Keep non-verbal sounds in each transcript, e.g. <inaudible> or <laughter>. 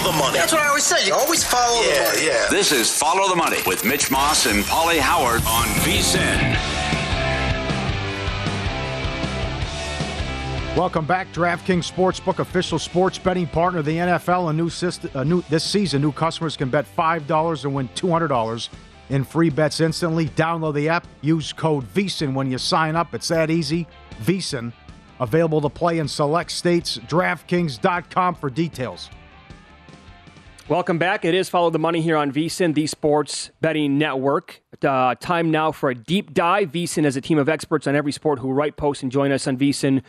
Follow the, money. That's what I always say. You always follow yeah, the money. Yeah. This is Follow the Money with Mitch Moss and Pauly Howard on VSIN. Welcome back, DraftKings Sportsbook, official sports betting partner of the NFL. A new, system, a new this season, new customers can bet five dollars and win two hundred dollars in free bets instantly. Download the app, use code VSIN when you sign up. It's that easy. VSIN, available to play in select states. DraftKings.com for details. Welcome back. It is Follow the Money here on VSIN, the sports betting network. Uh, time now for a deep dive. VSIN has a team of experts on every sport who write posts and join us on VSIN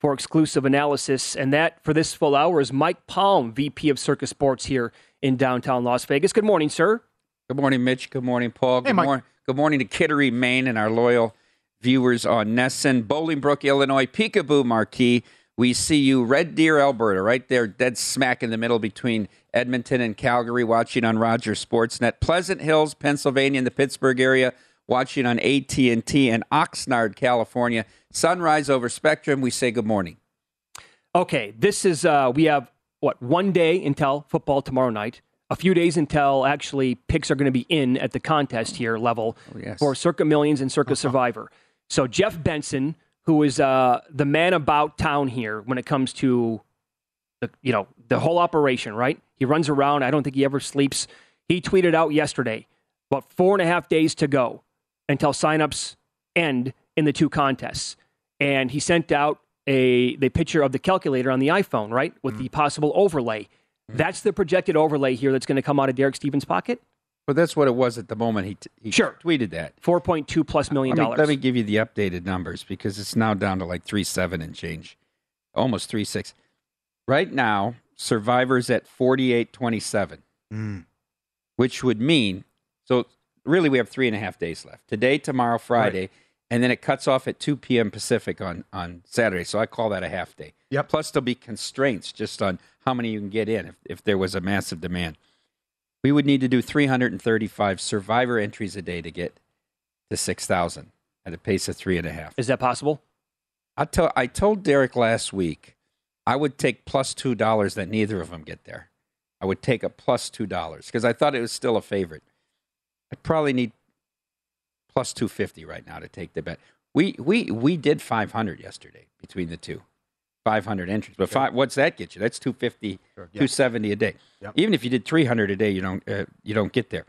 for exclusive analysis. And that, for this full hour, is Mike Palm, VP of Circa Sports here in downtown Las Vegas. Good morning, sir. Good morning, Mitch. Good morning, Paul. Hey, Good, Mike. morning. Good morning to Kittery, Maine, and our loyal viewers on NESN, Bolingbrook, Illinois, Peekaboo Marquee. We see you, Red Deer, Alberta, right there, dead smack in the middle between Edmonton and Calgary, watching on Rogers Sportsnet. Pleasant Hills, Pennsylvania, in the Pittsburgh area, watching on AT and T, and Oxnard, California. Sunrise over Spectrum. We say good morning. Okay, this is, uh, we have, what, one day until football tomorrow night. A few days until actually picks are going to be in at the contest here level Oh, yes. for Circa Millions and Circa Survivor. So Jeff Benson, who is uh, the man about town here when it comes to the you know the whole operation, right? He runs around. I don't think he ever sleeps. He tweeted out yesterday about four and a half days to go until signups end in the two contests, and he sent out a the picture of the calculator on the iPhone, right, with mm-hmm. the possible overlay. Mm-hmm. That's the projected overlay here that's going to come out of Derek Stevens' pocket. But that's what it was at the moment he, t- he Sure. tweeted that. Four point two plus million Let me, dollars. let me give you the updated numbers because it's now down to like three seven and change, almost three six. Right now, Survivor's at forty eight twenty seven, hmm. which would mean so. Really, we have three and a half days left. Today, tomorrow, Friday, and then it cuts off at two p.m. Pacific on on Saturday. So I call that a half day. Yep. Plus, there'll be constraints just on how many you can get in if, if there was a massive demand. We would need to do 335 Survivor entries a day to get to 6,000 at a pace of three and a half. Is that possible? I, tell, I told Derek last week I would take $2 that neither of them get there. I would take a $2 because I thought it was still a favorite. I probably need plus 250 right now to take the bet. We, we, we did 500 yesterday between the two. 500 entries. But five, what's that get you? That's 250, Sure, yeah. 270 a day. Yep. Even if you did 300 a day, you don't, uh, you don't get there.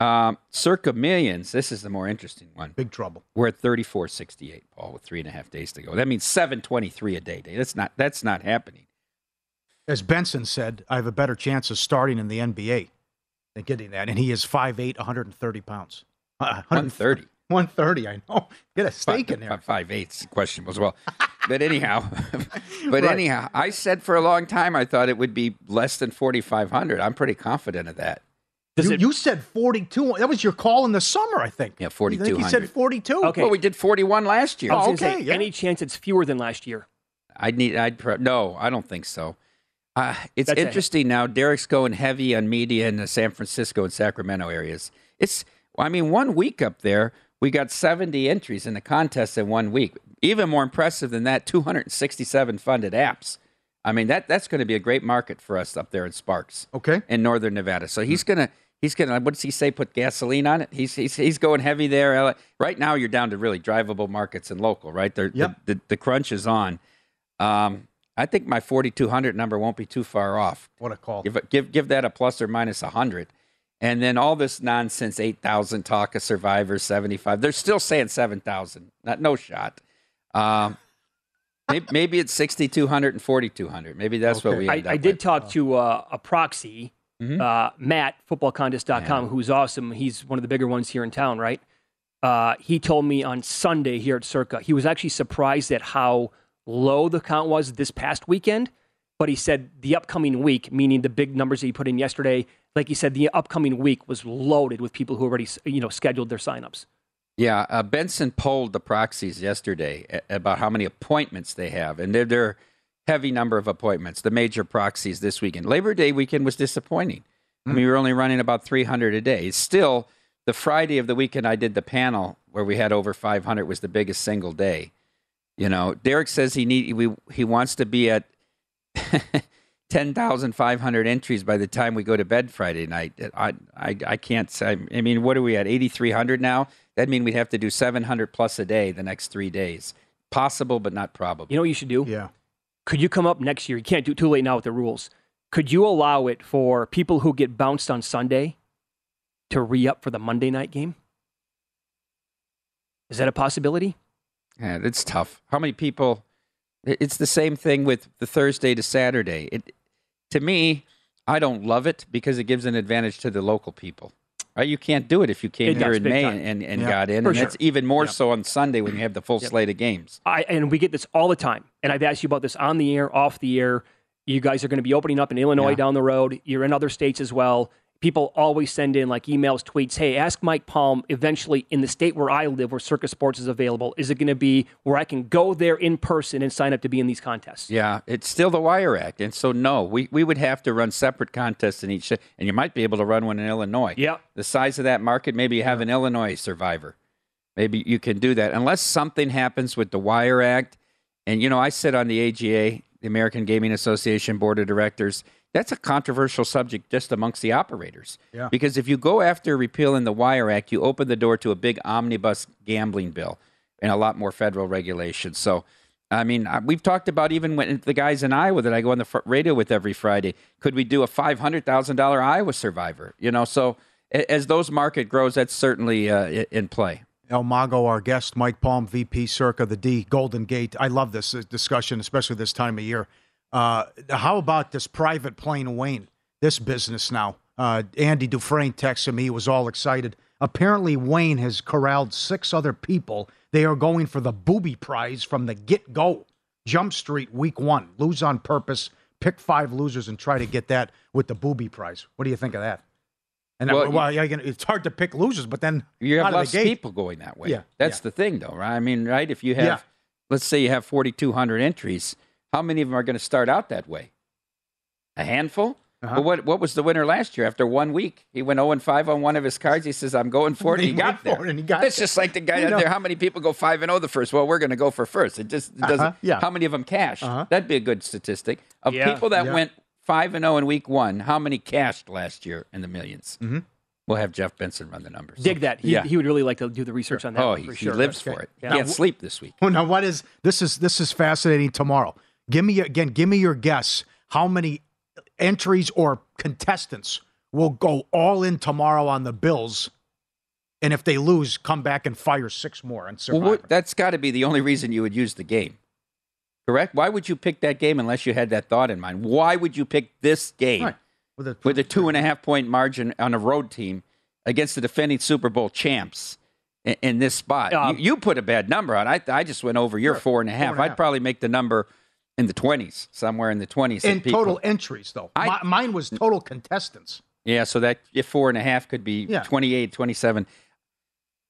Um, circa millions. This is the more interesting one. Big trouble. We're at 34.68, Paul, with three and a half days to go. That means 723 a day. Day. That's not that's not happening. As Benson said, I have a better chance of starting in the NBA than getting that. And he is 5'8", 130 pounds. Uh, 130. <laughs> 130, I know. Get a steak in there. Five, five eighths questionable as well. but anyhow, <laughs> but Right. anyhow, I said for a long time I thought it would be less than 4,500. I'm pretty confident of that. Does You, it- you said 42. That was your call in the summer, I think. Yeah, I think you said 42. Okay. Well, we did 41 last year. Oh, gonna say, okay, yeah. any chance it's fewer than last year? I'd need. I'd pro- no. I don't think so. Uh, it's That's a- interesting now. Derek's going heavy on media in the San Francisco and Sacramento areas. It's. I mean, one week up there, we got 70 entries in the contest in one week. Even more impressive than that, 267 funded apps. I mean, that that's going to be a great market for us up there in Sparks. Okay. in northern Nevada. So he's gonna he's gonna what does he say? Put gasoline on it. He's he's, he's going heavy there. Right now, you're down to really drivable markets and local. Right, They're, Yep. the, the the crunch is on. Um, I think my 4200 number won't be too far off. What a call. Give give give that a plus or minus 100. And then all this nonsense 8,000 talk of survivors 75. They're still saying 7,000. Not no shot. Um, maybe, maybe it's 6,200 and 4,200. Maybe that's what we I, end I up did with. talk to uh, a proxy, Mhm. uh, Matt, footballcontest.com, who's awesome. He's one of the bigger ones here in town, right? Uh, he told me on Sunday here at Circa, he was actually surprised at how low the count was this past weekend. But he said the upcoming week, meaning the big numbers that he put in yesterday, like he said, the upcoming week was loaded with people who already, you know, scheduled their signups. Yeah, uh, Benson polled the proxies yesterday about how many appointments they have, and they're, they're heavy number of appointments. The major proxies this weekend. Labor Day weekend was disappointing. I mean, hmm. we were only running about 300 a day. Still, the Friday of the weekend I did the panel where we had over 500 was the biggest single day. You know, Derek says he need we he wants to be at <laughs> 10,500 entries by the time we go to bed Friday night. I I, I can't say. I mean, what are we at? 8,300 now? That means we'd have to do 700 plus a day the next three days. Possible, but not probable. You know what you should do? Yeah. Could you come up next year? You can't do too late now with the rules. Could you allow it for people who get bounced on Sunday to re up for the Monday night game? Is that a possibility? Yeah, it's tough. How many people? It's the same thing with the Thursday to Saturday. It, to me, I don't love it because it gives an advantage to the local people. Right? You can't do it if you came It here in May time. and, and, Yeah, got in, and sure. that's even more Yep. so on Sunday when you have the full Yep. slate of games. I, and we get this all the time. And I've asked you about this on the air, off the air. You guys are going to be opening up in Illinois Yeah. down the road. You're in other states as well. People always send in like emails, tweets. Hey, ask Mike Palm eventually in the state where I live, where Circa Sports is available. Is it going to be where I can go there in person and sign up to be in these contests? Yeah, it's still the Wire Act, and so no, we, we would have to run separate contests in each, and you might be able to run one in Illinois. Yep. the size of that market, maybe you have an Illinois survivor. Maybe you can do that unless something happens with the Wire Act. And you know, I sit on the AGA, the American Gaming Association Board of Directors. That's a controversial subject just amongst the operators. Yeah. Because if you go after repealing the Wire Act, you open the door to a big omnibus gambling bill and a lot more federal regulation. So, I mean, we've talked about even when the guys in Iowa that I go on the radio with every Friday. Could we do a five hundred thousand dollar Iowa Survivor? You know, so as those market grows, that's certainly uh, in play. El Mago, our guest, Mike Palm, VP Circa, the D, Golden Gate. I love this uh, discussion, especially this time of year. Uh, how about this private plane Wayne, this business now? Uh, Andy Dufresne texted me. He was all excited. Apparently, Wayne has corralled six other people. They are going for the booby prize from the get go. Jump Street, week one. Lose on purpose. Pick five losers and try to get that with the booby prize. What do you think of that? And Well, well, well again, it's hard to pick losers, but then You have less people going that way. Yeah, that's yeah. the thing, though, right? I mean, right? If you have, Yeah. let's say you have forty two hundred entries, how many of them are going to start out that way? A handful. Uh-huh. Well, what what was the winner last year? After one week, he went zero and five on one of his cards. He says, "I'm going for it." And he, He got there. and he got That's there. just like the guy You out know. there. How many people go five and zero the first? Well, we're going to go for first. It just it doesn't. Uh-huh, yeah. How many of them cash? Uh-huh. That'd be a good statistic of Yeah. people that Yeah. went five and zero in week one. How many cashed last year in the 1000000s Mm-hmm. We'll have Jeff Benson run the numbers. Dig that. He, Yeah. he would really like to do the research on that Oh, he, for he sure. lives Okay. for it. Yeah. He can't sleep this week. Well, now what is this? Is this is fascinating? Tomorrow, give me again. Give me your guess. How many entries or contestants will go all in tomorrow on the Bills, and if they lose, come back and fire six more and survive. Well, what, that's got to be the only reason you would use the game. Correct? Why would you pick that game unless you had that thought in mind? Why would you pick this game Right. With a, with a two and a half point margin on a road team against the defending Super Bowl champs in, in this spot? Um, you, you put a bad number on. I, I just went over your Right. four and a half. Four and a I'd half. probably make the number in the 20s, somewhere in the 20s. in people- total entries, though. I- Mi- mine was total contestants. Yeah, so that if four and a half could be Yeah. 28, 27.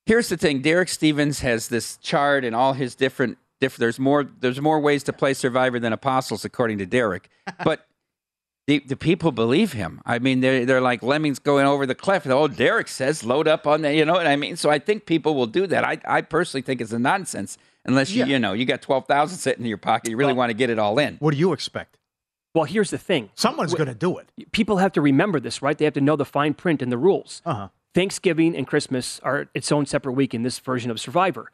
Here's the thing: Derek Stevens has this chart and all his different. Diff, there's more. There's more ways to play Survivor than apostles, according to Derek. <laughs> But the the people believe him. I mean, they're they're like lemmings going over the cliff. Oh, Derek says load up on that. You know what I mean? So I think people will do that. I I personally think it's a nonsense unless you Yeah. you know you got twelve thousand sitting in your pocket. You really Well- want to get it all in. What do you expect? Well, here's the thing. Someone's going to do it. People have to remember this, right? They have to know the fine print and the rules. Uh huh. Thanksgiving and Christmas are its own separate week in this version of Survivor.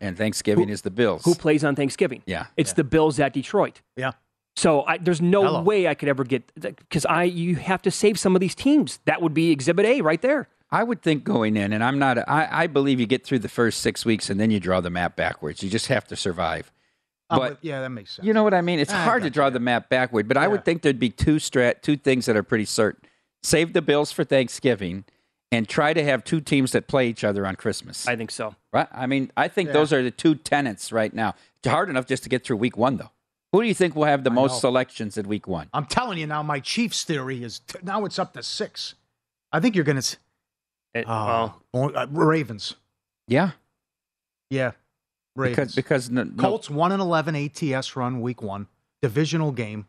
And Thanksgiving is the Bills. Who plays on Thanksgiving? Yeah. It's the Bills at Detroit. Yeah. So I, there's no Hello. way I could ever get because I you have to save some of these teams. That would be Exhibit A right there. I would think going in, and I'm not. I, I believe you get through the first six weeks, and then you draw the map backwards. You just have to survive. I'm But- yeah, that makes sense. You know what I mean? It's I hard to got draw the map backward, but I would think there'd be two strat, two things that are pretty certain: save the Bills for Thanksgiving, and try to have two teams that play each other on Christmas. I think so. right? I mean, I think Yeah. those are the two tenets right now. It's hard enough just to get through Week One, though. Who do you think will have the I most know. selections at Week One? I'm telling you now, my Chiefs theory is t- now it's up to six. I think you're going to. It- Oh, well, uh, Ravens. Yeah, Yeah. Ravens. because because no, no- Colts 1 and 11 ATS run week one. Divisional game.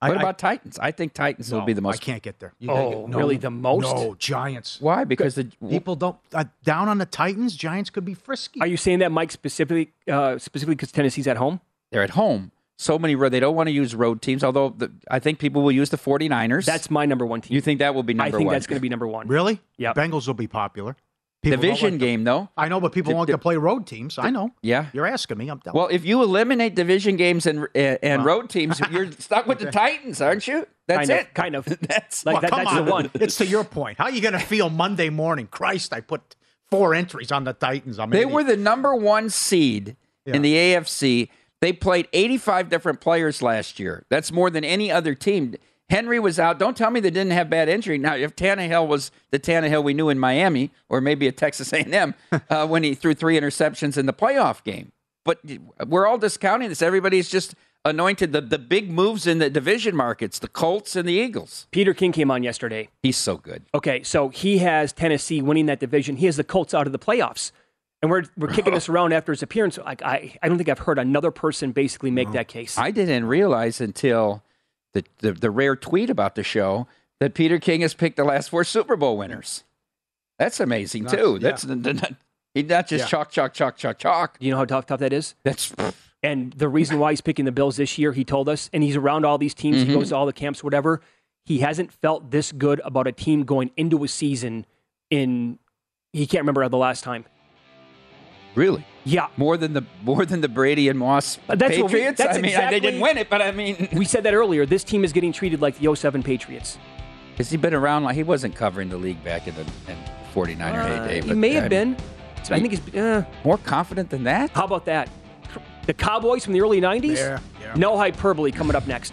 What I- about Titans? I think Titans will be the most. I can't get there. You Oh, get- really? The most? No, Giants. Why? Because the People don't. Uh, down on the Titans, Giants could be frisky. are you saying that, Mike, specifically uh, specifically because Tennessee's at home? they're at home. So many road. They don't want to use road teams. Although the, I think people will use the 49ers. That's my number one team. you think that will be number one? I think one? that's going to be number one. really? Yeah. Bengals will be popular. People division like them. game though. I know, but people The- want the- to play road teams. I know. Yeah. You're asking me. I'm telling Well, if you eliminate division games and and, and Well. road teams, <laughs> you're stuck with the Titans, aren't you? That's kind it. Of, kind of. <laughs> That's like Well, that, come that's on. the one. It's to your point. How are you going to feel Monday morning? Christ, I put four entries on the Titans. I'm They idiot. were the number one seed in the AFC. They played 85 different players last year. That's more than any other team. Henry was out. Don't tell me they didn't have bad injury. Now, if Tannehill was the Tannehill we knew in Miami, or maybe at Texas <laughs> A&M, uh, when he threw three interceptions in the playoff game, but we're all discounting this. Everybody's just anointed the, the big moves in the division markets, the Colts and the Eagles. Peter King came on yesterday. He's so good. Okay, so he has Tennessee winning that division. He has the Colts out of the playoffs. And we're, we're kicking <laughs> this around after his appearance. Like I, I don't think I've heard another person basically make that case. I didn't realize until the, the, the rare tweet about the show that Peter King has picked the last four Super Bowl winners. That's amazing Nice, too. yeah. That's not, he's not just Yeah. chalk, chalk, chalk, chalk, chalk. Do you know how tough, tough that is? That's <laughs> And the reason why he's picking the Bills this year, he told us, and he's around all these teams, Mm-hmm. he goes to all the camps, whatever. He hasn't felt this good about a team going into a season in, he can't remember the last time. Really Yeah. more than the more than the Brady and Moss Uh, that's what we- Patriots. that's I mean, exactly- they didn't win it, but I mean, <laughs> We said that earlier. This team is getting treated like the 07 Patriots. has he been around? Like he wasn't covering the league back in the in 49er Uh, heyday. he but, may I have mean, been. So I think he's, uh, more confident than that. how about that? The Cowboys from the early 90s? Yeah, yeah. No hyperbole coming up next.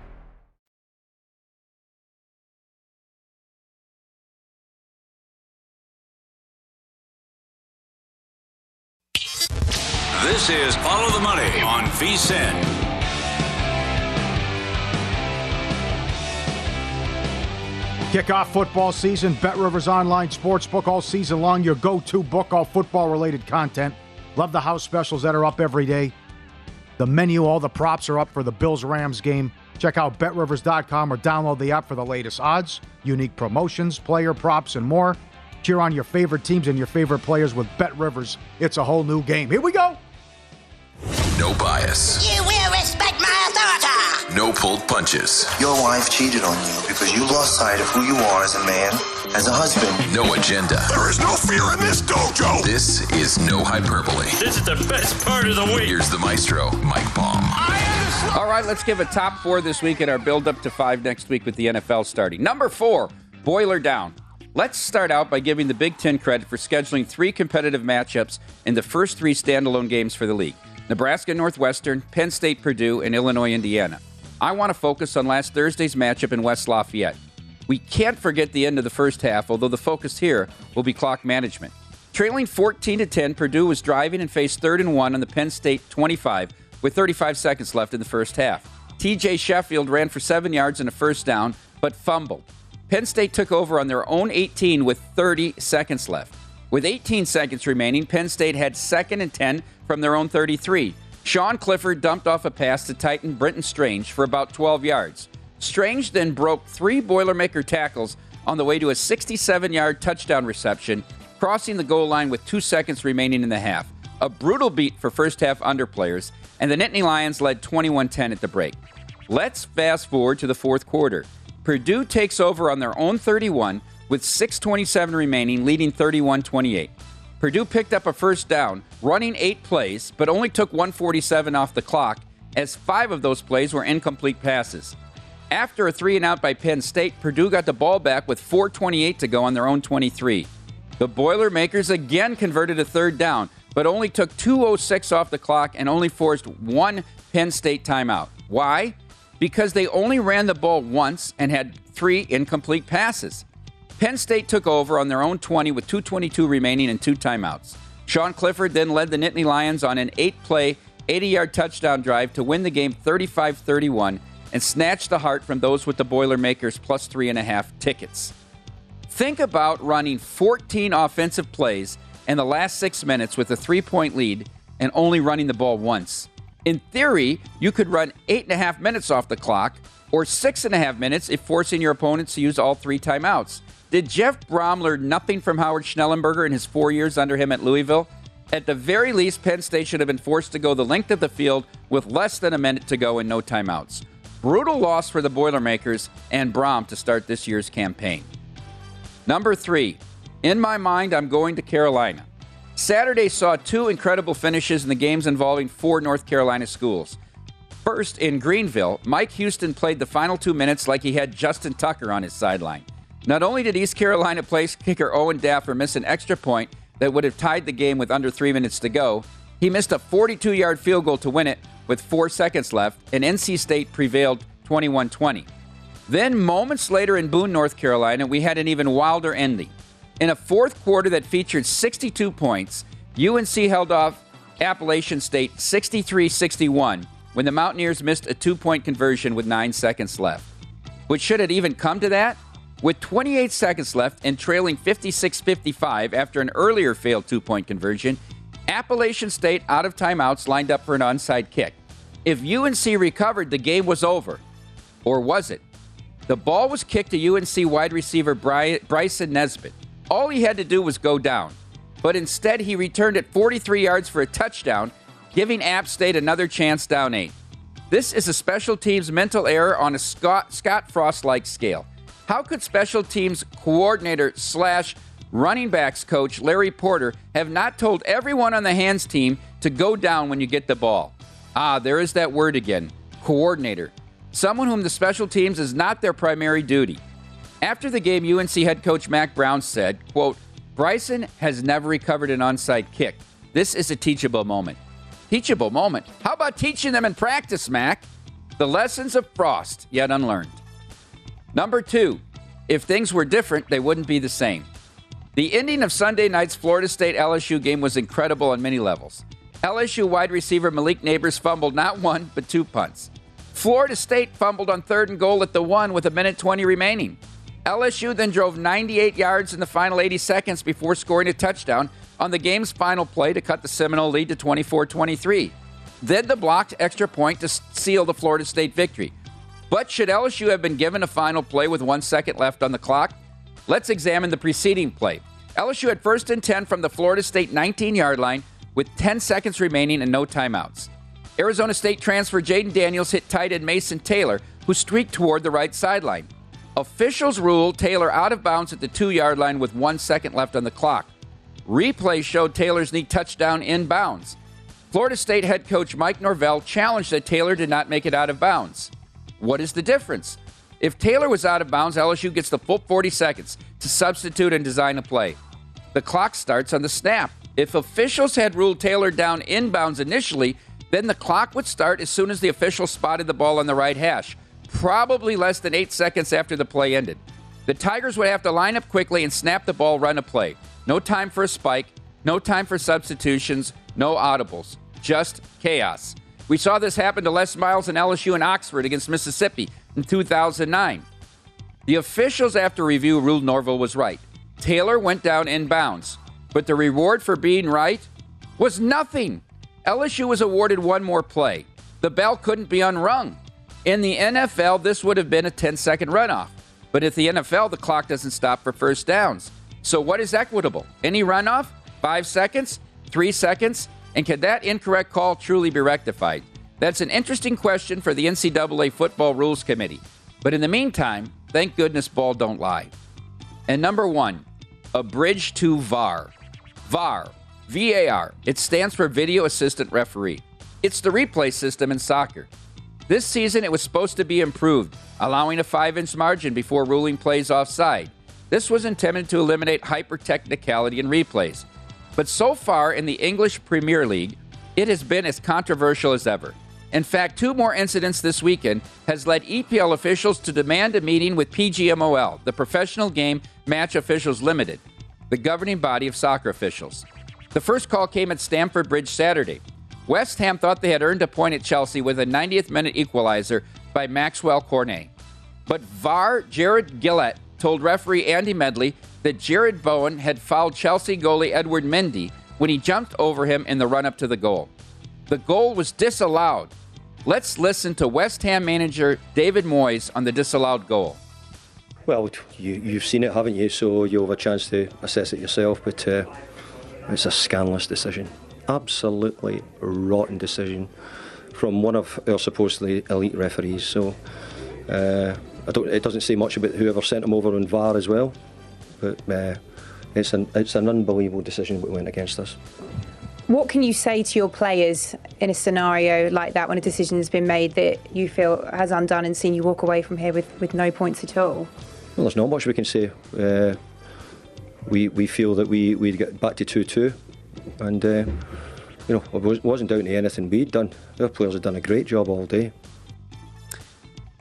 This is Follow the Money on VSIN. Kickoff football season. Bet Rivers Online Sportsbook all season long. Your go to book, all football related content. Love the house specials that are up every day. The menu, all the props are up for the Bills Rams game. Check out betrivers.com or download the app for the latest odds, unique promotions, player props, and more. Cheer on your favorite teams and your favorite players with Bet Rivers. It's a whole new game. Here we go. No bias. You will respect my authority. No pulled punches. Your wife cheated on you because you lost sight of who you are as a man, as a husband. No agenda. There is no fear in this dojo. This is no hyperbole. This is the best part of the week. Here's the maestro, Mike Palm. All right, let's give a top four this week and our build up to five next week with the NFL starting. Number four, boiler down. Let's start out by giving the Big Ten credit for scheduling three competitive matchups in the first three standalone games for the league Nebraska Northwestern, Penn State Purdue, and Illinois Indiana. I want to focus on last Thursday's matchup in West Lafayette. We can't forget the end of the first half, although the focus here will be clock management. Trailing 14 to 10, Purdue was driving and faced third and one on the Penn State 25 with 35 seconds left in the first half. TJ Sheffield ran for seven yards and a first down, but fumbled. Penn State took over on their own 18 with 30 seconds left. With 18 seconds remaining, Penn State had second and 10 from their own 33. Sean Clifford dumped off a pass to tight end Brenton Strange for about 12 yards. Strange then broke three Boilermaker tackles on the way to a 67 yard touchdown reception, crossing the goal line with two seconds remaining in the half. A brutal beat for first half underplayers, and the Nittany Lions led 21 10 at the break. Let's fast forward to the fourth quarter. Purdue takes over on their own 31 with 6.27 remaining, leading 31 28. Purdue picked up a first down, running eight plays, but only took 147 off the clock, as five of those plays were incomplete passes. After a three and out by Penn State, Purdue got the ball back with 4.28 to go on their own 23. The Boilermakers again converted a third down, but only took 2.06 off the clock and only forced one Penn State timeout. Why? Because they only ran the ball once and had three incomplete passes. Penn State took over on their own 20 with 2.22 remaining and two timeouts. Sean Clifford then led the Nittany Lions on an eight play, 80 yard touchdown drive to win the game 35 31 and snatch the heart from those with the Boilermakers plus three and a half tickets. Think about running 14 offensive plays in the last six minutes with a three point lead and only running the ball once. In theory, you could run eight and a half minutes off the clock or six and a half minutes if forcing your opponents to use all three timeouts. Did Jeff Brohm learn nothing from Howard Schnellenberger in his four years under him at Louisville? At the very least, Penn State should have been forced to go the length of the field with less than a minute to go and no timeouts. Brutal loss for the Boilermakers and Brohm to start this year's campaign. Number three, in my mind, I'm going to Carolina. Saturday saw two incredible finishes in the games involving four North Carolina schools. First, in Greenville, Mike Houston played the final two minutes like he had Justin Tucker on his sideline. Not only did East Carolina place kicker Owen Daffer miss an extra point that would have tied the game with under three minutes to go, he missed a 42 yard field goal to win it with four seconds left, and NC State prevailed 21 20. Then, moments later in Boone, North Carolina, we had an even wilder ending. In a fourth quarter that featured 62 points, UNC held off Appalachian State 63 61 when the Mountaineers missed a two point conversion with nine seconds left. Which should it even come to that? With 28 seconds left and trailing 56 55 after an earlier failed two point conversion, Appalachian State out of timeouts lined up for an onside kick. If UNC recovered, the game was over. Or was it? The ball was kicked to UNC wide receiver Bryson Nesbitt. All he had to do was go down. But instead, he returned it 43 yards for a touchdown, giving App State another chance down eight. This is a special teams mental error on a Scott, Scott Frost like scale. How could special teams coordinator slash running backs coach Larry Porter have not told everyone on the hands team to go down when you get the ball? Ah, there is that word again coordinator. Someone whom the special teams is not their primary duty. After the game, UNC head coach Mack Brown said, quote, Bryson has never recovered an onside kick. This is a teachable moment. Teachable moment? How about teaching them in practice, Mac? The lessons of Frost, yet unlearned. Number two, if things were different, they wouldn't be the same. The ending of Sunday night's Florida State LSU game was incredible on many levels. LSU wide receiver Malik Nabers fumbled not one, but two punts. Florida State fumbled on third and goal at the one with a minute 20 remaining. LSU then drove 98 yards in the final 80 seconds before scoring a touchdown on the game's final play to cut the Seminole lead to 24 23. Then the blocked extra point to seal the Florida State victory. But should LSU have been given a final play with one second left on the clock? Let's examine the preceding play. LSU had first and 10 from the Florida State 19 yard line with 10 seconds remaining and no timeouts. Arizona State transfer Jayden Daniels hit tight end Mason Taylor, who streaked toward the right sideline. Officials ruled Taylor out of bounds at the two yard line with one second left on the clock. Replay showed Taylor's knee touchdown in bounds. Florida State head coach Mike Norvell challenged that Taylor did not make it out of bounds. What is the difference? If Taylor was out of bounds, LSU gets the full 40 seconds to substitute and design a play. The clock starts on the snap. If officials had ruled Taylor down inbounds initially, then the clock would start as soon as the official spotted the ball on the right hash probably less than eight seconds after the play ended. The Tigers would have to line up quickly and snap the ball, run a play. No time for a spike, no time for substitutions, no audibles, just chaos. We saw this happen to Les Miles and LSU in Oxford against Mississippi in 2009. The officials, after review, ruled Norvell was right. Taylor went down in bounds, but the reward for being right was nothing. LSU was awarded one more play. The bell couldn't be unrung. In the NFL, this would have been a 10 second runoff. But at the NFL, the clock doesn't stop for first downs. So what is equitable? Any runoff? Five seconds? Three seconds? And can that incorrect call truly be rectified? That's an interesting question for the NCAA Football Rules Committee. But in the meantime, thank goodness ball don't lie. And number one, a bridge to VAR. VAR, VAR, it stands for Video Assistant Referee. It's the replay system in soccer. This season, it was supposed to be improved, allowing a five inch margin before ruling plays offside. This was intended to eliminate hyper technicality in replays. But so far in the English Premier League, it has been as controversial as ever. In fact, two more incidents this weekend has led EPL officials to demand a meeting with PGMOL, the Professional Game Match Officials Limited, the governing body of soccer officials. The first call came at Stamford Bridge Saturday. West Ham thought they had earned a point at Chelsea with a 90th minute equalizer by Maxwell Cornet. But VAR Jarred Gillett told referee Andy Madley that Jarrod Bowen had fouled Chelsea goalie Edward Mendy when he jumped over him in the run up to the goal. The goal was disallowed. Let's listen to West Ham manager David Moyes on the disallowed goal. Well, you, have seen it, haven't you? So you'll have a chance to assess it yourself, but uh, it's a scandalous decision absolutely rotten decision from one of our supposedly elite referees. So uh, it doesn't say much about whoever sent him over on VAR as well, but uh, it's an it's an unbelievable decision that went against us. What can you say to your players in a scenario like that when a decision has been made that you feel has undone and seen you walk away from here with, with no points at all? Well, there's not much we can say. Uh, we we feel that we we get back to two two and uh, you know it wasn't down to anything we'd done. Our players had done a great job all day.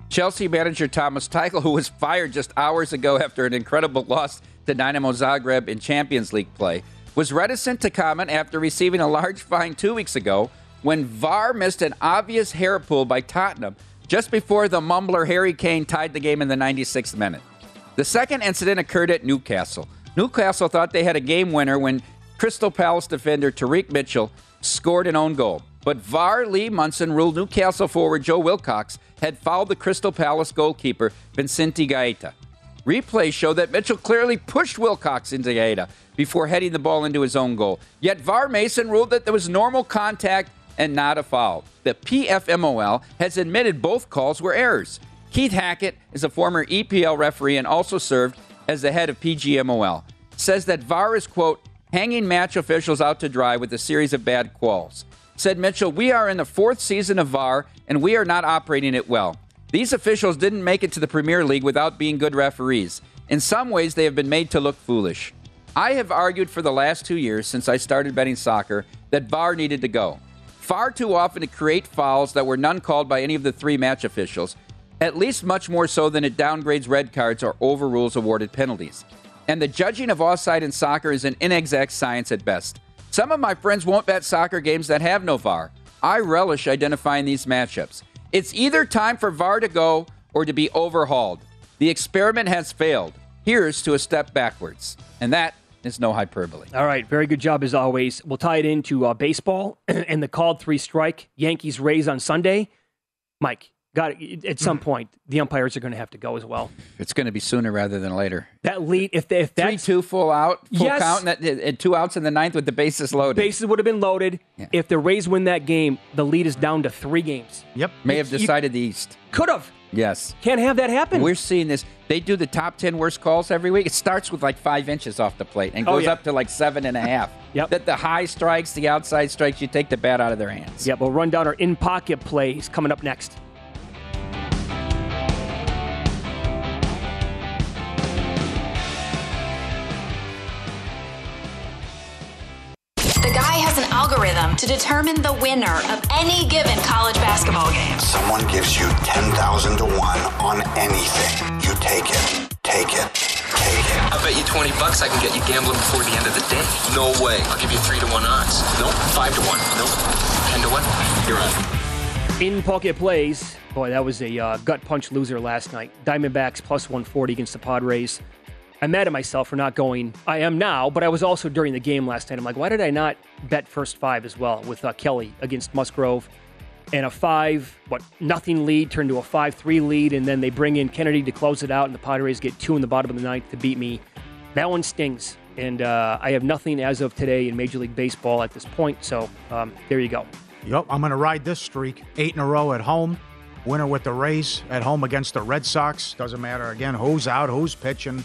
Chelsea manager Thomas Tuchel, who was fired just hours ago after an incredible loss to Dynamo Zagreb in Champions League play, was reticent to comment after receiving a large fine two weeks ago when VAR missed an obvious hair pull by Tottenham just before the mumbler Harry Kane tied the game in the 96th minute. The second incident occurred at Newcastle. Newcastle thought they had a game winner when Crystal Palace defender Tyrick Mitchell scored an own goal. But VAR Lee Mason ruled Newcastle forward Joe Willock had fouled the Crystal Palace goalkeeper Vicente Guaita. Replays show that Mitchell clearly pushed Willock into Guaita before heading the ball into his own goal. Yet VAR Mason ruled that there was normal contact and not a foul. The PGMOL has admitted both calls were errors. Keith Hackett is a former EPL referee and also served as the head of PGMOL. Says that VAR is, quote, hanging match officials out to dry with a series of bad calls. Said Mitchell, We are in the fourth season of VAR and we are not operating it well. These officials didn't make it to the Premier League without being good referees. In some ways, they have been made to look foolish. I have argued for the last two years since I started betting soccer that VAR needed to go. Far too often to create fouls that were none called by any of the three match officials, at least much more so than it downgrades red cards or overrules awarded penalties. And the judging of offside in soccer is an inexact science at best. Some of my friends won't bet soccer games that have no VAR. I relish identifying these matchups. It's either time for VAR to go or to be overhauled. The experiment has failed. Here's to a step backwards. And that is no hyperbole. All right, very good job as always. We'll tie it into uh, baseball <clears throat> and the called three strike Yankees Rays on Sunday. Mike, got it. At some mm-hmm. point, the umpires are going to have to go as well. It's going to be sooner rather than later. That lead, if they, if Three that's two full out, full Yes. count, and, that, and two outs in the ninth with the bases loaded. bases would have been loaded. Yeah. If the Rays win that game, the lead is down to three games. Yep. May have you- decided the East. Could have. Yes. Can't have that happen. We're seeing this. They do the top 10 worst calls every week. It starts with like five inches off the plate and Oh, goes yeah. up to like seven and a half. <laughs> Yep. That the high strikes, the outside strikes, you take the bat out of their hands. Yep. we'll run down our in pocket plays coming up next. Determine the winner of any given college basketball game. Someone gives you 10,000 to 1 on anything. You take it. Take it. Take it. I bet you 20 bucks I can get you gambling before the end of the day. No way. I'll give you 3 to 1 odds. Nope. 5 to 1. Nope. 10 to 1. You're on. In pocket plays, boy, that was a uh, gut punch loser last night. Diamondbacks plus 140 against the Padres. I'm mad at myself for not going. I am now, but I was also during the game last night. I'm like, why did I not bet first five as well with uh, Kelly against Musgrove? And a five, what, nothing lead turned to a 5 3 lead, and then they bring in Kennedy to close it out, and the Padres get two in the bottom of the ninth to beat me. That one stings. And uh, I have nothing as of today in Major League Baseball at this point, so um, there you go. Yep, I'm going to ride this streak. Eight in a row at home. Winner with the Rays at home against the Red Sox. Doesn't matter, again, who's out, who's pitching,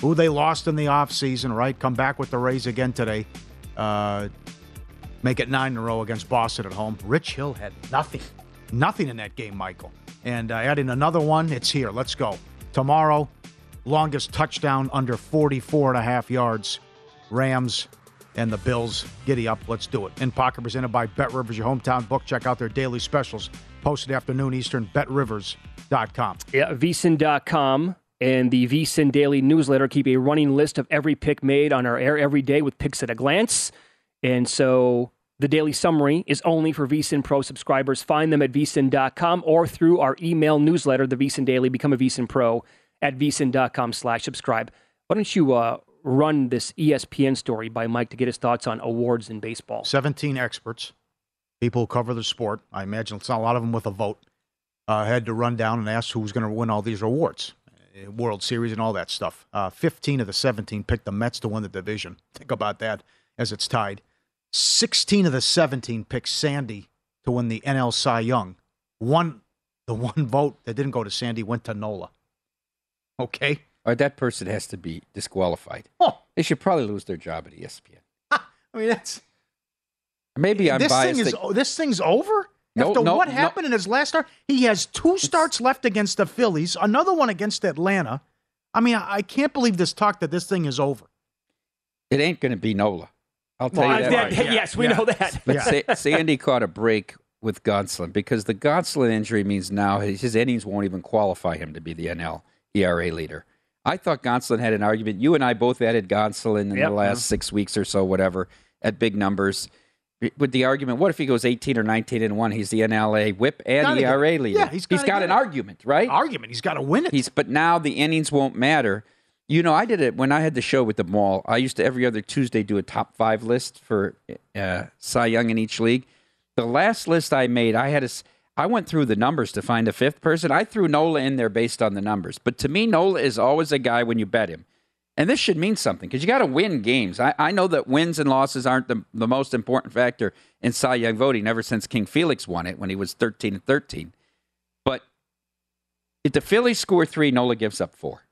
who they lost in the offseason, right? Come back with the Rays again today. Uh, make it nine in a row against Boston at home. Rich Hill had nothing. Nothing in that game, Michael. And uh, adding another one, it's here. Let's go. Tomorrow, longest touchdown under 44 and a half yards. Rams and the Bills. Giddy up. Let's do it. In Pocket presented by Bet Rivers, your hometown book. Check out their daily specials. Posted afternoon Eastern, betrivers.com. Yeah, vsin.com and the vsin daily newsletter keep a running list of every pick made on our air every day with picks at a glance. And so the daily summary is only for vsin pro subscribers. Find them at vsin.com or through our email newsletter, the vsin daily. Become a vsin pro at vsin.com slash subscribe. Why don't you uh, run this ESPN story by Mike to get his thoughts on awards in baseball? 17 experts, people who cover the sport. I imagine it's not a lot of them with a vote. Uh, had to run down and ask who's going to win all these awards, World Series and all that stuff. Uh, 15 of the 17 picked the Mets to win the division. Think about that as it's tied. 16 of the 17 picked Sandy to win the NL Cy Young. One, the one vote that didn't go to Sandy went to Nola. Okay. Or that person has to be disqualified. Oh. They should probably lose their job at ESPN. I mean, that's Maybe I'm this biased. thing is that- this thing's over. No, After no, what no. happened in his last start, he has two starts left against the Phillies, another one against Atlanta. I mean, I I can't believe this talk that this thing is over. it ain't going to be Nola. I'll tell Well, you that. that- much. yes, we know that. But Sa- <laughs> Sandy caught a break with Gonsolin because the Gonsolin injury means now his, his innings won't even qualify him to be the NL ERA leader. I thought Gonsolin had an argument. You and I both added Gonsolin in Yep. the last six weeks or so, whatever, at big numbers. With the argument, what if he goes 18 or 19 and 1? He's the NLA whip and Gotta get- ERA leader. yeah, he's he's got get an it. argument, right? Argument. He's got to win it. He's but now the innings won't matter. You know, I did it when I had the show with the mall. I used to every other Tuesday do a top five list for uh, Cy Young in each league. The last list I made, I had a, I went through the numbers to find a fifth person. I threw Nola in there based on the numbers. But to me, Nola is always a guy when you bet him. And this should mean something because you got to win games. I, I know that wins and losses aren't the, the most important factor in Cy Young voting ever since King Felix won it when he was 13 and 13. But if the Phillies score three, Nola gives up four.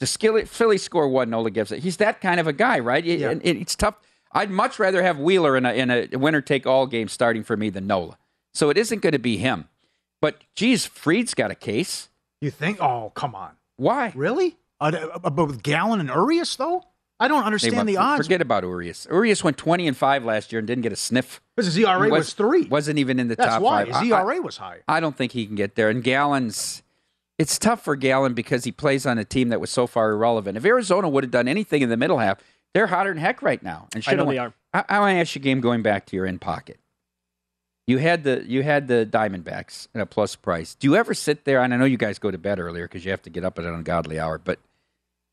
The Phillies score one, Nola gives it. He's that kind of a guy, right? It- and it- it's tough. I'd much rather have Wheeler in a, in a winner take all game starting for me than Nola. So it isn't going to be him. But geez, Fried's got a case. You think? Oh, come on. Why? Really? Uh, uh, but with Gallen and Urias, though? I don't understand They- the odds. Forget about Urias. Urias went 20 and 5 last year and didn't get a sniff. Because his ERA He was three. Wasn't even in the That's top why. five. His I- I- ERA was high. I don't think he can get there. And Gallen's, it's tough for Gallen because he plays on a team that was so far irrelevant. If Arizona would have done anything in the middle half, they're hotter than heck right now. And I know have they are. I, I want to ask you a game going back to your in pocket. You had the you had the Diamondbacks at a plus price. Do you ever sit there? And I know you guys go to bed earlier because you have to get up at an ungodly hour. But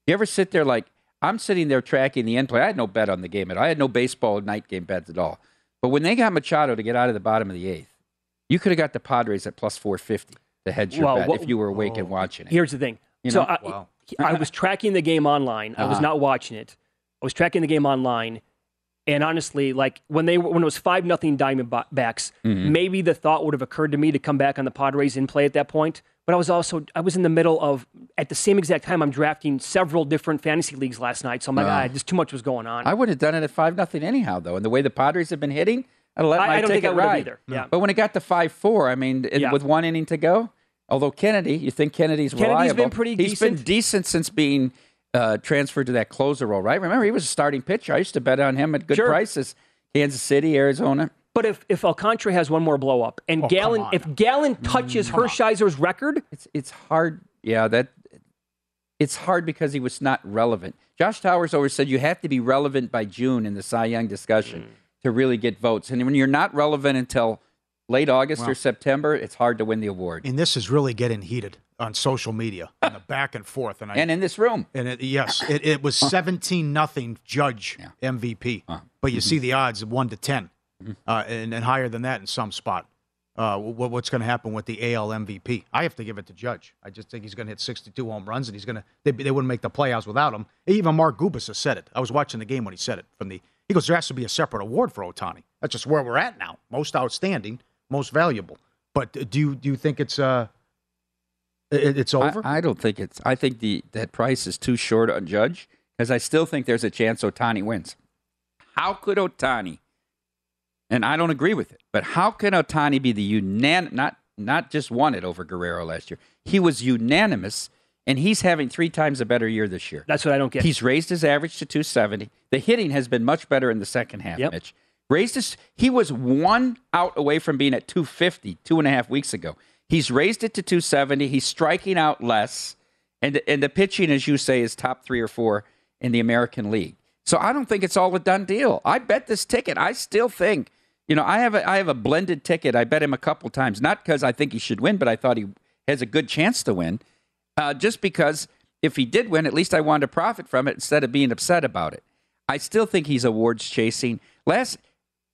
you ever sit there like I'm sitting there tracking the end play? I had no bet on the game at all. I had no baseball night game bets at all. But when they got Machado to get out of the bottom of the eighth, you could have got the Padres at plus 450 to hedge your Well, bet what- if you were awake and watching it. Here's the thing. You so know? I, Wow. I was tracking the game online. I was Uh-huh. not watching it. I was tracking the game online, and honestly, like when they when it was five nothing Diamondbacks, Mhm. maybe the thought would have occurred to me to come back on the Padres and play at that point. But I was also I was in the middle of at the same exact time I'm drafting several different fantasy leagues last night. So I'm like, ah, just too much was going on. I would have done it at five nothing anyhow, though. And the way the Padres have been hitting, I'd let I- my I don't think ticket I would ride. either. Yeah. But when it got to five four, I mean, and Yeah. with one inning to go, although Kennedy, you think Kennedy's Kennedy's reliable? been pretty He's been decent. decent since being uh, transferred to that closer role, right? Remember, he was a starting pitcher. I used to bet on him at good Sure. prices. Kansas City, Arizona. But if if Alcantara has one more blow up and Oh, Gallen if Gallen mm, touches Hershiser's record, it's it's hard. Yeah, that it's hard because he was not relevant. Josh Towers always said you have to be relevant by June in the Cy Young discussion Mm. to really get votes. And when you're not relevant until late August Well- or September, it's hard to win the award. And this is really getting heated on social media and the back and forth. And, I, And in this room. And it, yes, it, it was 17 nothing Judge MVP. Uh-huh. But you mm-hmm. see the odds of 1 to 10 uh, and, and higher than that in some spot. Uh, what, what's going to happen with the AL MVP? I have to give it to Judge. I just think he's going to hit 62 home runs and he's going to, they, they wouldn't make the playoffs without him. Even Mark Gubicza has said it. I was watching the game when he said it from the, he goes, there has to be a separate award for Ohtani. That's just where we're at now. Most outstanding, most valuable. But do you, do you think it's, uh, it, it's over? I, I don't think it's. I think the that price is too short on Judge because I still think there's a chance Ohtani wins. How could Ohtani? And I don't agree with it, but how can Ohtani be the unan not not just won it over Guerrero last year? He was unanimous, and he's having three times a better year this year. That's what I don't get. He's raised his average to 270. The hitting has been much better in the second half, Yep. Mitch. Raised his, he was one out away from being at 250 two and a half weeks ago. He's raised it to 270. He's striking out less. And, and the pitching, as you say, is top three or four in the American League. So I don't think it's all a done deal. I bet this ticket. I still think, you know, I have a, I have a blended ticket. I bet him a couple times, not because I think he should win, but I thought he has a good chance to win. Uh, just because if he did win, at least I wanted to profit from it instead of being upset about it. I still think he's awards chasing. Last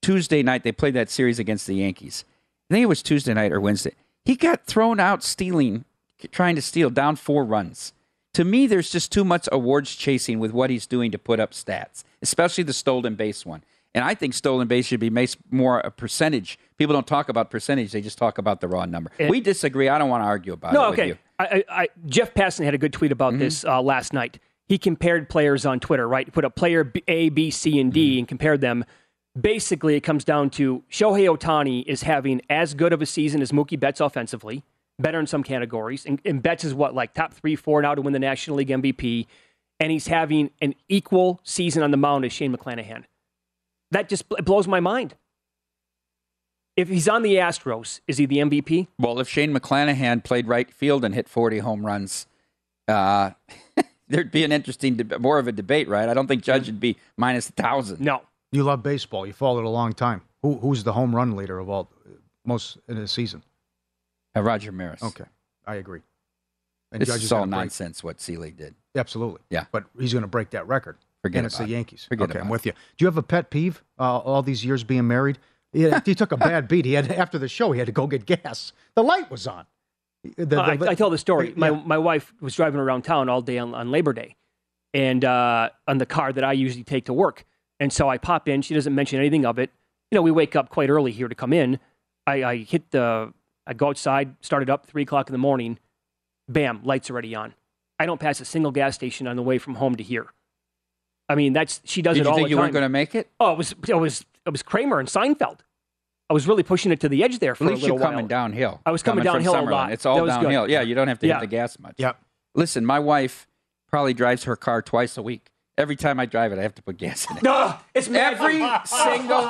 Tuesday night, they played that series against the Yankees. I think it was Tuesday night or Wednesday. He got thrown out stealing, trying to steal, down four runs. To me, there's just too much awards chasing with what he's doing to put up stats, especially the stolen base one. And I think stolen base should be more a percentage. People don't talk about percentage; they just talk about the raw number. And- we disagree. I don't want to argue about no, it with okay. you. Mm-hmm. I, I, I, Jeff Passan had a good tweet about this uh, last night. He compared players on Twitter, right? Put a player A, B, C, and Mm-hmm. D and compared them. Basically, it comes down to Shohei Ohtani is having as good of a season as Mookie Betts offensively, better in some categories. And, and Betts is what, like top three, four now to win the National League MVP. And he's having an equal season on the mound as Shane McClanahan. That just bl- blows my mind. If he's on the Astros, is he the MVP? Well, if Shane McClanahan played right field and hit 40 home runs, uh, <laughs> there'd be an interesting, deb- more of a debate, right? I don't think Judge would be minus a thousand. No. You love baseball. You followed a long time. Who, who's the home run leader of all most in a season? Uh, Roger Maris. Okay, I agree. And This Judge is all gonna break- nonsense what Seeley did. Absolutely. Yeah. But he's going to break that record. Forget and it's about the it. Yankees. Forget okay, I'm with you. Do you have a pet peeve? Uh, all these years being married, he, he took a bad <laughs> beat. He had after the show, he had to go get gas. The light was on. The- Uh, the- I, I tell the story. My Yeah. my wife was driving around town all day on, on Labor Day, and uh, on the car that I usually take to work. And so I pop in. She doesn't mention anything of it. You know, we wake up quite early here to come in. I, I hit the. I go outside, start it up three o'clock in the morning. Bam, lights already on. I don't pass a single gas station on the way from home to here. I mean, that's she does it all. Did it you think the you time. weren't going to make it? Oh, it was it was it was Kramer and Seinfeld. I was really pushing it to the edge there for At a least little you're coming while. downhill. I was coming, from downhill a lot. It's all That was good. downhill. Yeah, you don't have to Yeah. hit the gas much. Yep. Listen, my wife probably drives her car twice a week. Every time I drive it, I have to put gas in it. No, it's every <laughs> single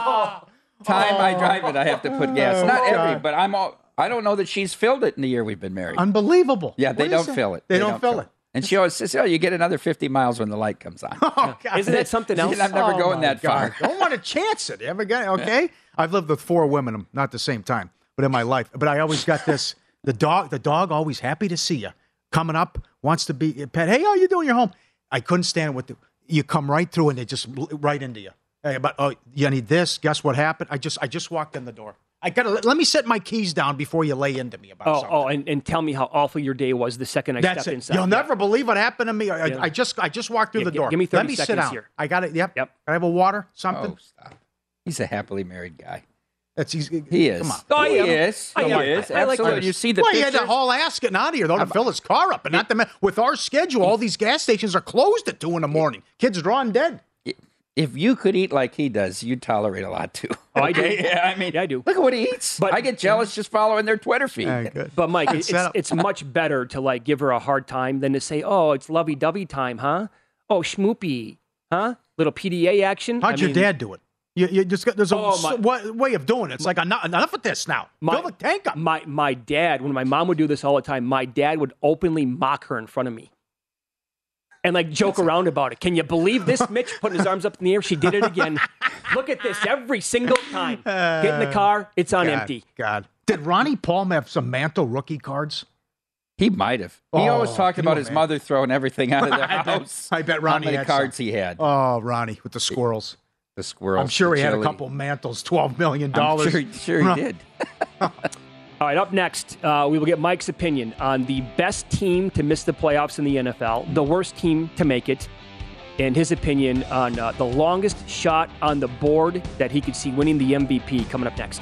time I drive it, I have to put gas. Oh, Not Oh, every, but I'm all. I don't know that she's filled it in the year we've been married. Unbelievable. yeah, they don't that? fill it. They, don't, fill it. And she always says, "Oh, you get another 50 miles when the light comes on." <laughs> Oh, God. Isn't that something else? I'm never Oh, going that God. far. Don't want to chance it. You ever got okay? I've lived with four women, um, not the same time, but in my life. But I always got this. The dog, the dog, always happy to see you. Coming up, wants to be a pet. Hey, how you doing? You're home. I couldn't stand what the, you come right through and they just right into you. Hey, but oh, you need this. Guess what happened? I just I just walked in the door. I gotta let, let me set my keys down before you lay into me about Oh, oh something. oh, and, and tell me how awful your day was the second I That's stepped it. inside. You'll Yeah. never believe what happened to me. I, Yeah. I just I just walked through Yeah, the gi- door. give me 30 Let 30 me sit seconds down. here. I got it. Yep. Yep. Can I have a water? Oh, something? Oh, stop. He's a happily married guy. That's easy. He is. Come on. Oh, I he is. I he am. is. I like Absolutely. this. You see the well, he had to haul ass getting out of here though to fill his car up, and not the with our schedule, all these gas stations are closed at two in the morning. Kids drawing dead. If you could eat like he does, you'd tolerate a lot too. Oh, I do. <laughs> yeah, I mean, Yeah, I do. Look at what he eats. But- I get jealous just following their Twitter feed. But Mike, it's, it's much better to like give her a hard time than to say, "Oh, it's lovey-dovey time, huh? Oh, schmoopy, huh? Little PDA action." How'd I your mean, dad do it? You, you just got, there's a Oh, my- s- wa- way of doing it. It's like enough, enough of this now. My, Fill the tank up. My my dad, when my mom would do this all the time, my dad would openly mock her in front of me. And like joke around about it. Can you believe this? <laughs> Mitch putting his arms up in the air. She did it again. Look at this every single time. Uh, Get in the car. It's on God, empty. God. Did Ronnie Palm have some Mantle rookie cards? He might have. He oh, always Oh, talked about his imagine? mother throwing everything out of the <laughs> I bet- house. I bet How Ronnie many had cards some. he had. Oh, Ronnie with the squirrels. the squirrels. I'm sure he the had a couple mantles, twelve million I'm dollars. sure, sure he did. <laughs> All right, up next, uh, we will get Mike's opinion on the best team to miss the playoffs in the NFL, the worst team to make it, and his opinion on uh, the longest shot on the board that he could see winning the MVP coming up next.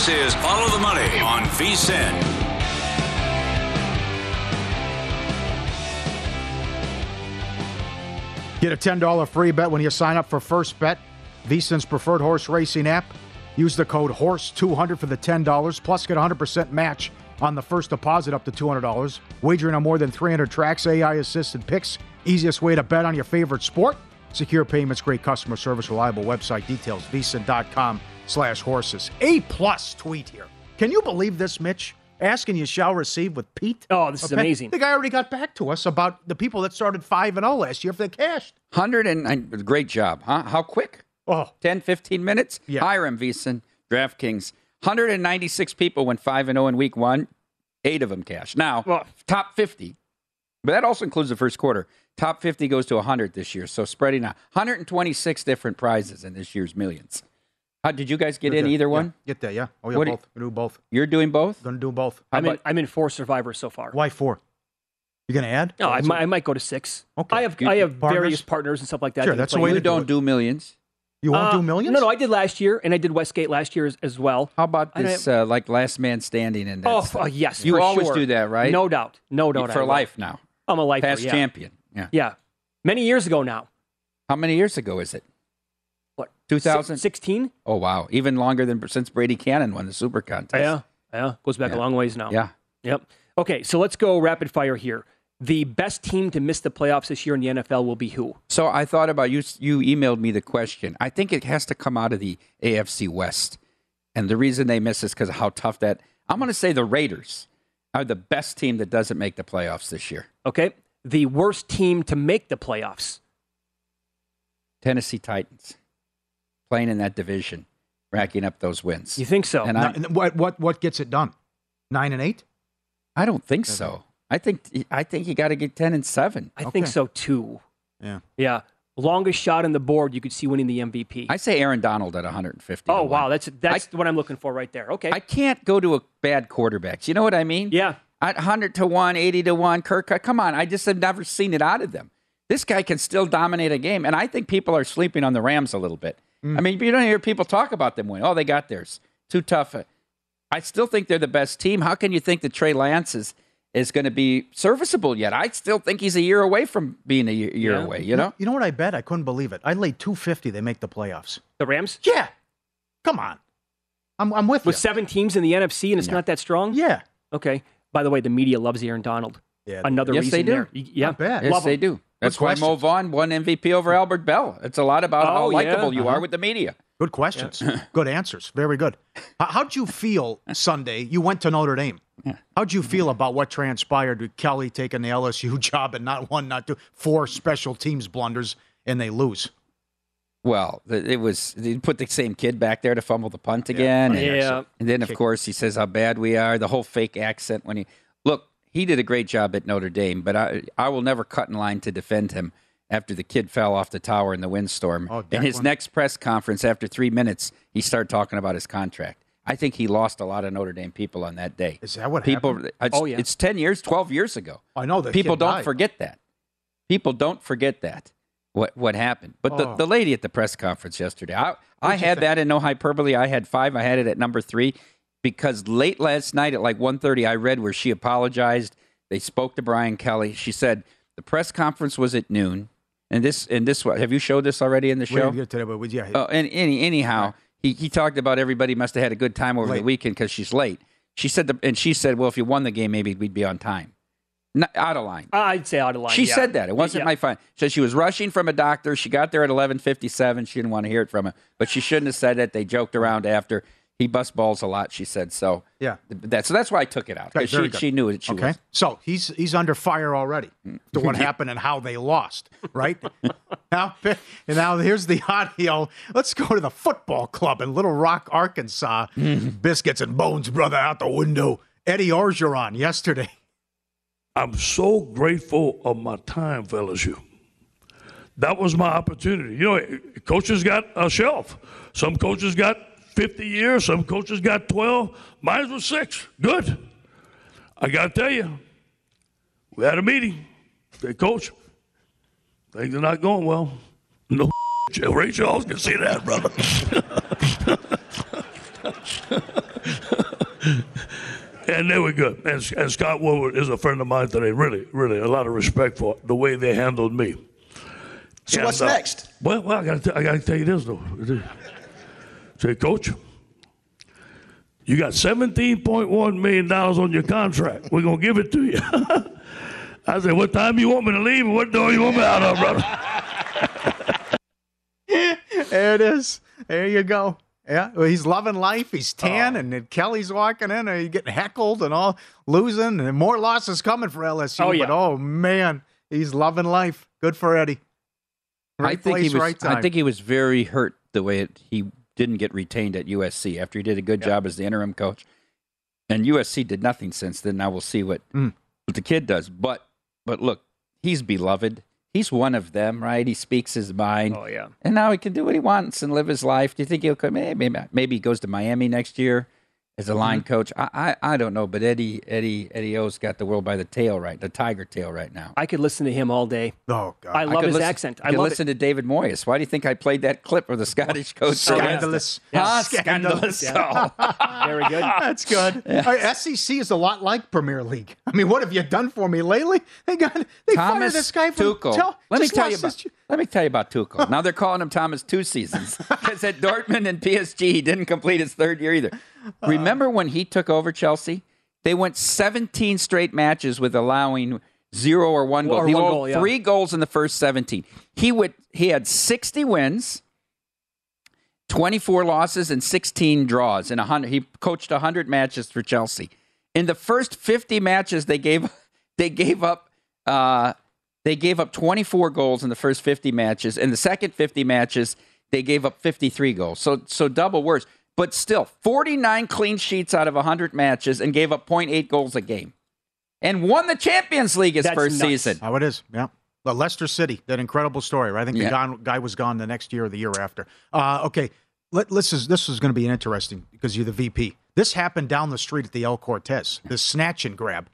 This is Follow the Money on VSIN. Get a $10 free bet when you sign up for First Bet, VSIN's preferred horse racing app. Use the code HORSE200 for the $10, plus get 100% match on the first deposit up to $200. Wagering on more than 300 tracks, AI assisted picks. Easiest way to bet on your favorite sport. Secure payments, great customer service, reliable website details, vsin.com slash horses. A plus tweet here. Can you believe this, Mitch? Asking you shall receive with Pete. Oh, this is Okay. amazing. The guy already got back to us about the people that started 5 and 0 last year if they cashed. 100 and great job, huh? How quick? Oh, 10, 15 minutes? Yeah. Hire him, VSiN, DraftKings. 196 people went 5 and 0 in week one. Eight of them cash. Now, Well- top 50, but that also includes the first quarter. Top 50 goes to 100 this year. So spreading out 126 different prizes in this year's millions. How, did you guys get in Yeah, either yeah. one? Get that, yeah. Oh, yeah, What do both. Gonna do both. You're doing both? Gonna do both. I'm in, I'm in four survivors so far. Why four? You gonna add? No, I might, I might go to six. Okay. I have You- I have partners? various partners and stuff like that. Sure, that's the way with. you to do don't it. do millions. You won't Uh, do millions? No, no, I did last year, and I did Westgate last year as, as well. How about this, don't- uh, like last man standing in that? Oh, stuff? uh, yes, You for always sure. do that, right? No doubt, no doubt. I For will. life now. I'm a life Past yeah. champion. Yeah. Yeah, many years ago now. How many years ago is it? What? 2000? 16? Oh, wow. Even longer than since Brady Cannon won the Super Contest. Yeah, yeah. Goes back Yeah. a long ways now. Yeah. Yep. Okay, so let's go rapid fire here. The best team to miss the playoffs this year in the NFL will be who? So I thought about you. You emailed me the question. I think it has to come out of the AFC West, and the reason they miss is because of how tough that. I'm going to say the Raiders are the best team that doesn't make the playoffs this year. Okay. The worst team to make the playoffs. Tennessee Titans playing in that division, racking up those wins. You think so? And I, and what what what gets it done? Nine and eight? I don't think so. I think I think you got to get ten and seven. I think so too. Yeah. Yeah. Longest shot on the board you could see winning the MVP. I say Aaron Donald at 150. oh wow, one. that's that's what I'm looking for right there. Okay. I can't go to a bad quarterback. You know what I mean? yeah. At 100 to 1, 80 to 1, Kirk, uh, come on. I just have never seen it out of them. This guy can still dominate a game. And I think people are sleeping on the Rams a little bit. Mm. I mean, you don't hear people talk about them winning. Oh, they got theirs. Too tough. I still think they're the best team. How can you think that Trey Lance is, is going to be serviceable yet? I still think he's a year away from being a year, year Yeah. away, you know? You know what I bet? I couldn't believe it. I laid two fifty. They make the playoffs. The Rams Yeah. Come on. I'm I'm with you. with seven teams in the NFC and it's not that strong. Yeah. Okay. By the way, the media loves Aaron Donald. Yeah. Another Yes, reason they do. there. Yeah. Not bad. Yes, Love they him. do. That's why question. Mo Vaughn won MVP over Albert Belle. It's a lot about how Oh, yeah. likable you Uh-huh. are with the media. Good questions. <laughs> good answers. Very good. How- How'd you feel Sunday? You went to Notre Dame. How'd you feel about what transpired with Kelly taking the LSU <laughs> job and not one, not two, four special teams blunders and they lose? Well, it was they put the same kid back there to fumble the punt again. and, Yeah. and then of course he says how bad we are. The whole fake accent when he look, he did a great job at Notre Dame, but I I will never cut in line to defend him after the kid fell off the tower in the windstorm. Oh, in his Declan. next press conference, after three minutes, he started talking about his contract. I think he lost a lot of Notre Dame people on that day. Is that what people? happened? It's, Oh, yeah. it's ten years, twelve years ago. I know that people don't died. forget that. People don't forget that what what happened. But the, Oh. the lady at the press conference yesterday, I, I What'd had think? that in no hyperbole. I had five. I had it at number three because late last night at like 1.30, I read where she apologized. They spoke to Brian Kelly. She said the press conference was at noon. And this and this have you showed this already in the show? didn't get to that, but we- yeah. Oh, and any, anyhow, he, he talked about everybody must have had a good time over Late. the weekend because she's late. She said, the, and she said, well, if you won the game, maybe we'd be on time. Not, out of line. I'd say out of line. She yeah. said that. It wasn't Yeah. my fun. She said she was rushing from a doctor. She got there at 11:57. She didn't want to hear it from him, but she shouldn't have said it. They joked around after. He bust balls a lot. She said so. Yeah. That so that's why I took it out Okay, because very she, she knew it. She okay, was. so he's he's under fire already to what <laughs> happened and how they lost, right? <laughs> now, and <laughs> now here's the audio. Let's go to the football club in Little Rock, Arkansas. Biscuits and bones, brother, out the window. Eddie Orgeron yesterday. I'm so grateful of my time for LSU. That was my opportunity. You know, coaches got a shelf. Some coaches got 50 years. Some coaches got 12. Mine was six. Good. I got to tell you, we had a meeting. Say, Coach, things are not going well. No, Ray Charles can see that, brother. <laughs> and they were good. And, and Scott Woodward is a friend of mine today. Really, really, a lot of respect for the way they handled me. So And, what's uh, next? Well, well, I got to I got to tell you this though. Say, Coach, you got seventeen point one million dollars on your contract. We're gonna give it to you. <laughs> I said, what time you want me to leave, and what door you want me out of, brother? <laughs> there it is. There you go. Yeah, well, he's loving life. He's oh. tan, and Kelly's walking in, and he's getting heckled and all losing, and more losses coming for LSU. Oh, yeah. But oh man, he's loving life. Good for Eddie. Right I think place, he was. right time. I think he was very hurt the way it, he didn't get retained at USC after he did a good job as the interim coach, and USC did nothing since then. Now we'll see what, Mm. what the kid does. But but look, he's beloved. He's one of them, right? He speaks his mind. Oh yeah. And now he can do what he wants and live his life. Do you think he'll come? Maybe, maybe, maybe he goes to Miami next year as a Mm-hmm. line coach. I, I I don't know, but Eddie Eddie Eddie O's got the world by the tail right, the tiger tail right now. I could listen to him all day. Oh God. I love could his listen- accent. I I could love listen to David Moyes. Why do you think I played that clip of the Scottish coach? Scandalous. Ah, Scandalous. scandalous. it. <laughs> Very good. That's good. All right, SEC is a lot like Premier League. I mean, what have you done for me lately? They got they fired Thomas this guy from Tuchel. Tell, let me just tell you lost about. his- Let me tell you about Tuchel. <laughs> Now they're calling him Thomas two seasons <laughs> because at Dortmund and PSG he didn't complete his third year either. Remember when he took over Chelsea? They went 17 straight matches with allowing zero or one goal. Or he one allowed goal, yeah. three goals in the first 17. He would he had 60 wins. 24 losses and 16 draws in 100 he coached 100 matches for Chelsea. In the first 50 matches they gave <laughs> they gave up uh, they gave up 24 goals in the first 50 matches. In the second 50 matches they gave up 53 goals. So so double worse. But still 49 clean sheets out of 100 matches and gave up 0.8 goals a game. And won the Champions League his That's first nuts. season. How it is, yeah. But Leicester City, that incredible story. Right? I think the Yeah. guy, guy was gone the next year or the year after. Uh, okay, Let, this is this is going to be interesting because you're the VP. This happened down the street at the El Cortez. This snatch and grab.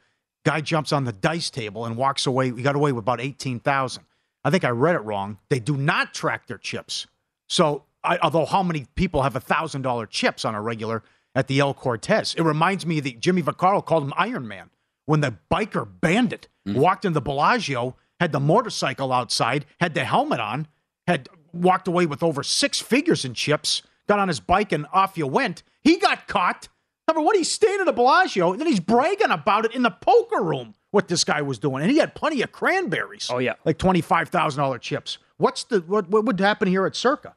Guy jumps on the dice table and walks away. He got away with about eighteen thousand. I think I read it wrong. They do not track their chips. So, I, although how many people have a thousand dollar chips on a regular at the El Cortez? It reminds me that Jimmy Vaccaro called him Iron Man when the biker bandit mm. walked into Bellagio, had the motorcycle outside, had the helmet on, had walked away with over six figures in chips, got on his bike and off you went. He got caught. Number one, he's staying at the Bellagio, and then he's bragging about it in the poker room. What this guy was doing, and he had plenty of cranberries. Oh yeah, like twenty five thousand dollar chips. What's the what? What would happen here at Circa?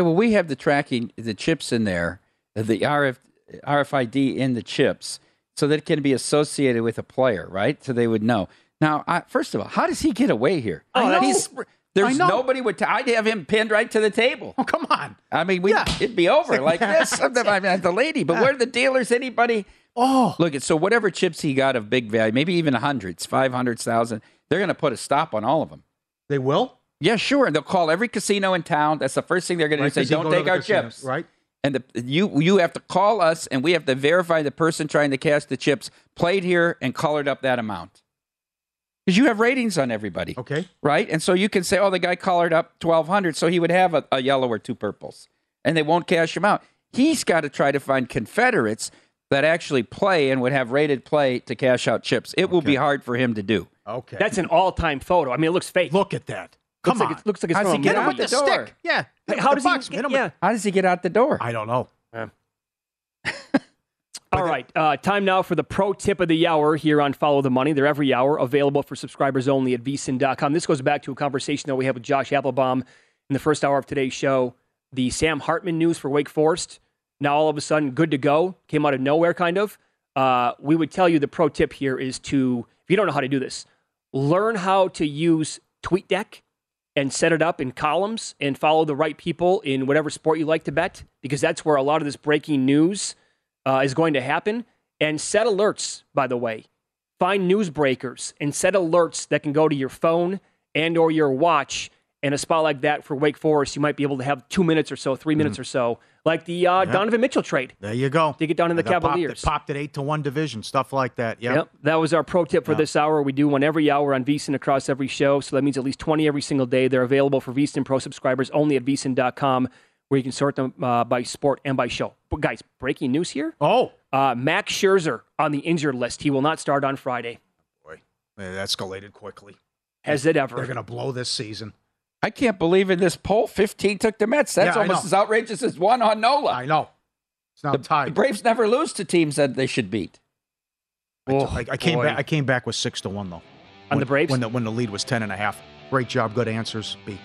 Yeah, well, we have the tracking, the chips in there, uh, the RF, RFID in the chips, so that it can be associated with a player, right? So they would know. Now, I, first of all, how does he get away here? I know. He's, there's nobody would. i I'd have him pinned right to the table. Oh, come on. I mean, we it'd be over <laughs> like this. I mean, the lady, but where are the dealers? Anybody? Oh, look at so whatever chips he got of big value, maybe even hundreds, five hundreds, thousand. They're going to put a stop on all of them. They will. Yeah, sure. And they'll call every casino in town. That's the first thing they're going to Right, do. 'cause Say, "Don't take our casinos, chips." right? And the, you you have to call us, and we have to verify the person trying to cash the chips played here and colored up that amount. Because you have ratings on everybody, Okay. right? And so you can say, "Oh, the guy colored up twelve hundred, so he would have a, a yellow or two purples," and they won't cash him out. He's got to try to find Confederates that actually play and would have rated play to cash out chips. It will be hard for him to do. Okay. That's an all-time photo. I mean, it looks fake. Look at that. Looks Come like on. It looks like it's How's from he get him out the door? Yeah. Hey, Hit how the does box, he? hit him yeah. How does he get out the door? I don't know. All right, uh, time now for the pro tip of the hour here on Follow the Money. They're every hour available for subscribers only at vsin.com. This goes back to a conversation that we had with Josh Applebaum in the first hour of today's show. The Sam Hartman news for Wake Forest. Now all of a sudden, good to go. Came out of nowhere, kind of. Uh, we would tell you the pro tip here is to, if you don't know how to do this, learn how to use TweetDeck and set it up in columns and follow the right people in whatever sport you like to bet, because that's where a lot of this breaking news uh, is going to happen. And set alerts, by the way. Find news breakers and set alerts that can go to your phone and or your watch. And a spot like that for Wake Forest, you might be able to have two minutes or so, 3 minutes or so, like the uh, Yep. Donovan Mitchell trade. There you go. To get down in the That popped- Cavaliers. that Popped, at eight to one division, stuff like that. Yep. Yep. That was our pro tip for this hour. We do one every hour on VSIN across every show. So that means at least 20 every single day. They're available for VSIN Pro subscribers only at VSIN.com, where you can sort them uh, by sport and by show. But guys, breaking news here. Oh. Uh, Max Scherzer on the injured list. He will not start on Friday. Boy, it escalated quickly. Has it ever? They're going to blow this season. I can't believe in this poll, 15 took the Mets. That's Yeah, almost as outrageous as one on Nola. I know. It's now the, tied. The Braves never lose to teams that they should beat. Oh, I, I came boy. back. I came back with six to one though. On When- the Braves? when the when the lead was ten and a half. Great job. Good answers. B.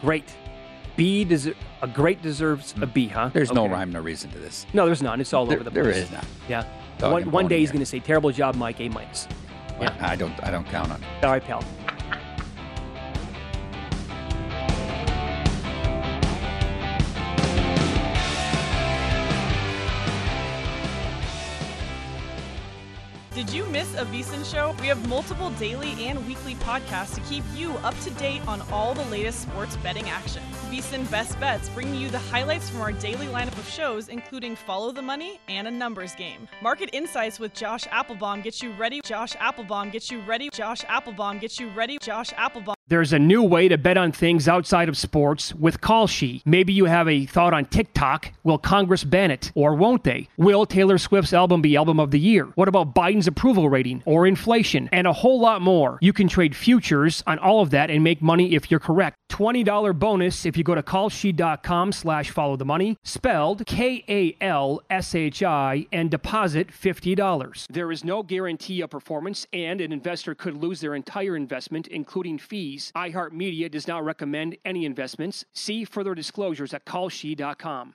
Great. B deser- a great deserves a B, huh? There's no rhyme, rime, no reason to this. No, there's none. It's all There- over the place. There is not. Yeah. Dog one one bone day he's going to say, terrible job, Mike, A minus. Yeah. I don't. I don't count on it. All right, pal. Did you miss a VSIN show? We have multiple daily and weekly podcasts to keep you up to date on all the latest sports betting action. VSIN Best Bets bringing you the highlights from our daily lineup of shows, including Follow the Money and a numbers game. Market Insights with Josh Applebaum gets you ready. Josh Applebaum gets you ready. Josh Applebaum gets you ready. Josh Applebaum. There's a new way to bet on things outside of sports with Call. Maybe you have a thought on TikTok. Will Congress ban it? Or won't they? Will Taylor Swift's album be album of the year? What about Biden's approval rating or inflation? And a whole lot more. You can trade futures on all of that and make money if you're correct. $20 bonus if you go to kalshi.com slash follow the money, spelled K-A-L-S-H-I, and deposit $50. There is no guarantee of performance, and an investor could lose their entire investment, including fees. iHeartMedia does not recommend any investments. See further disclosures at kalshi.com.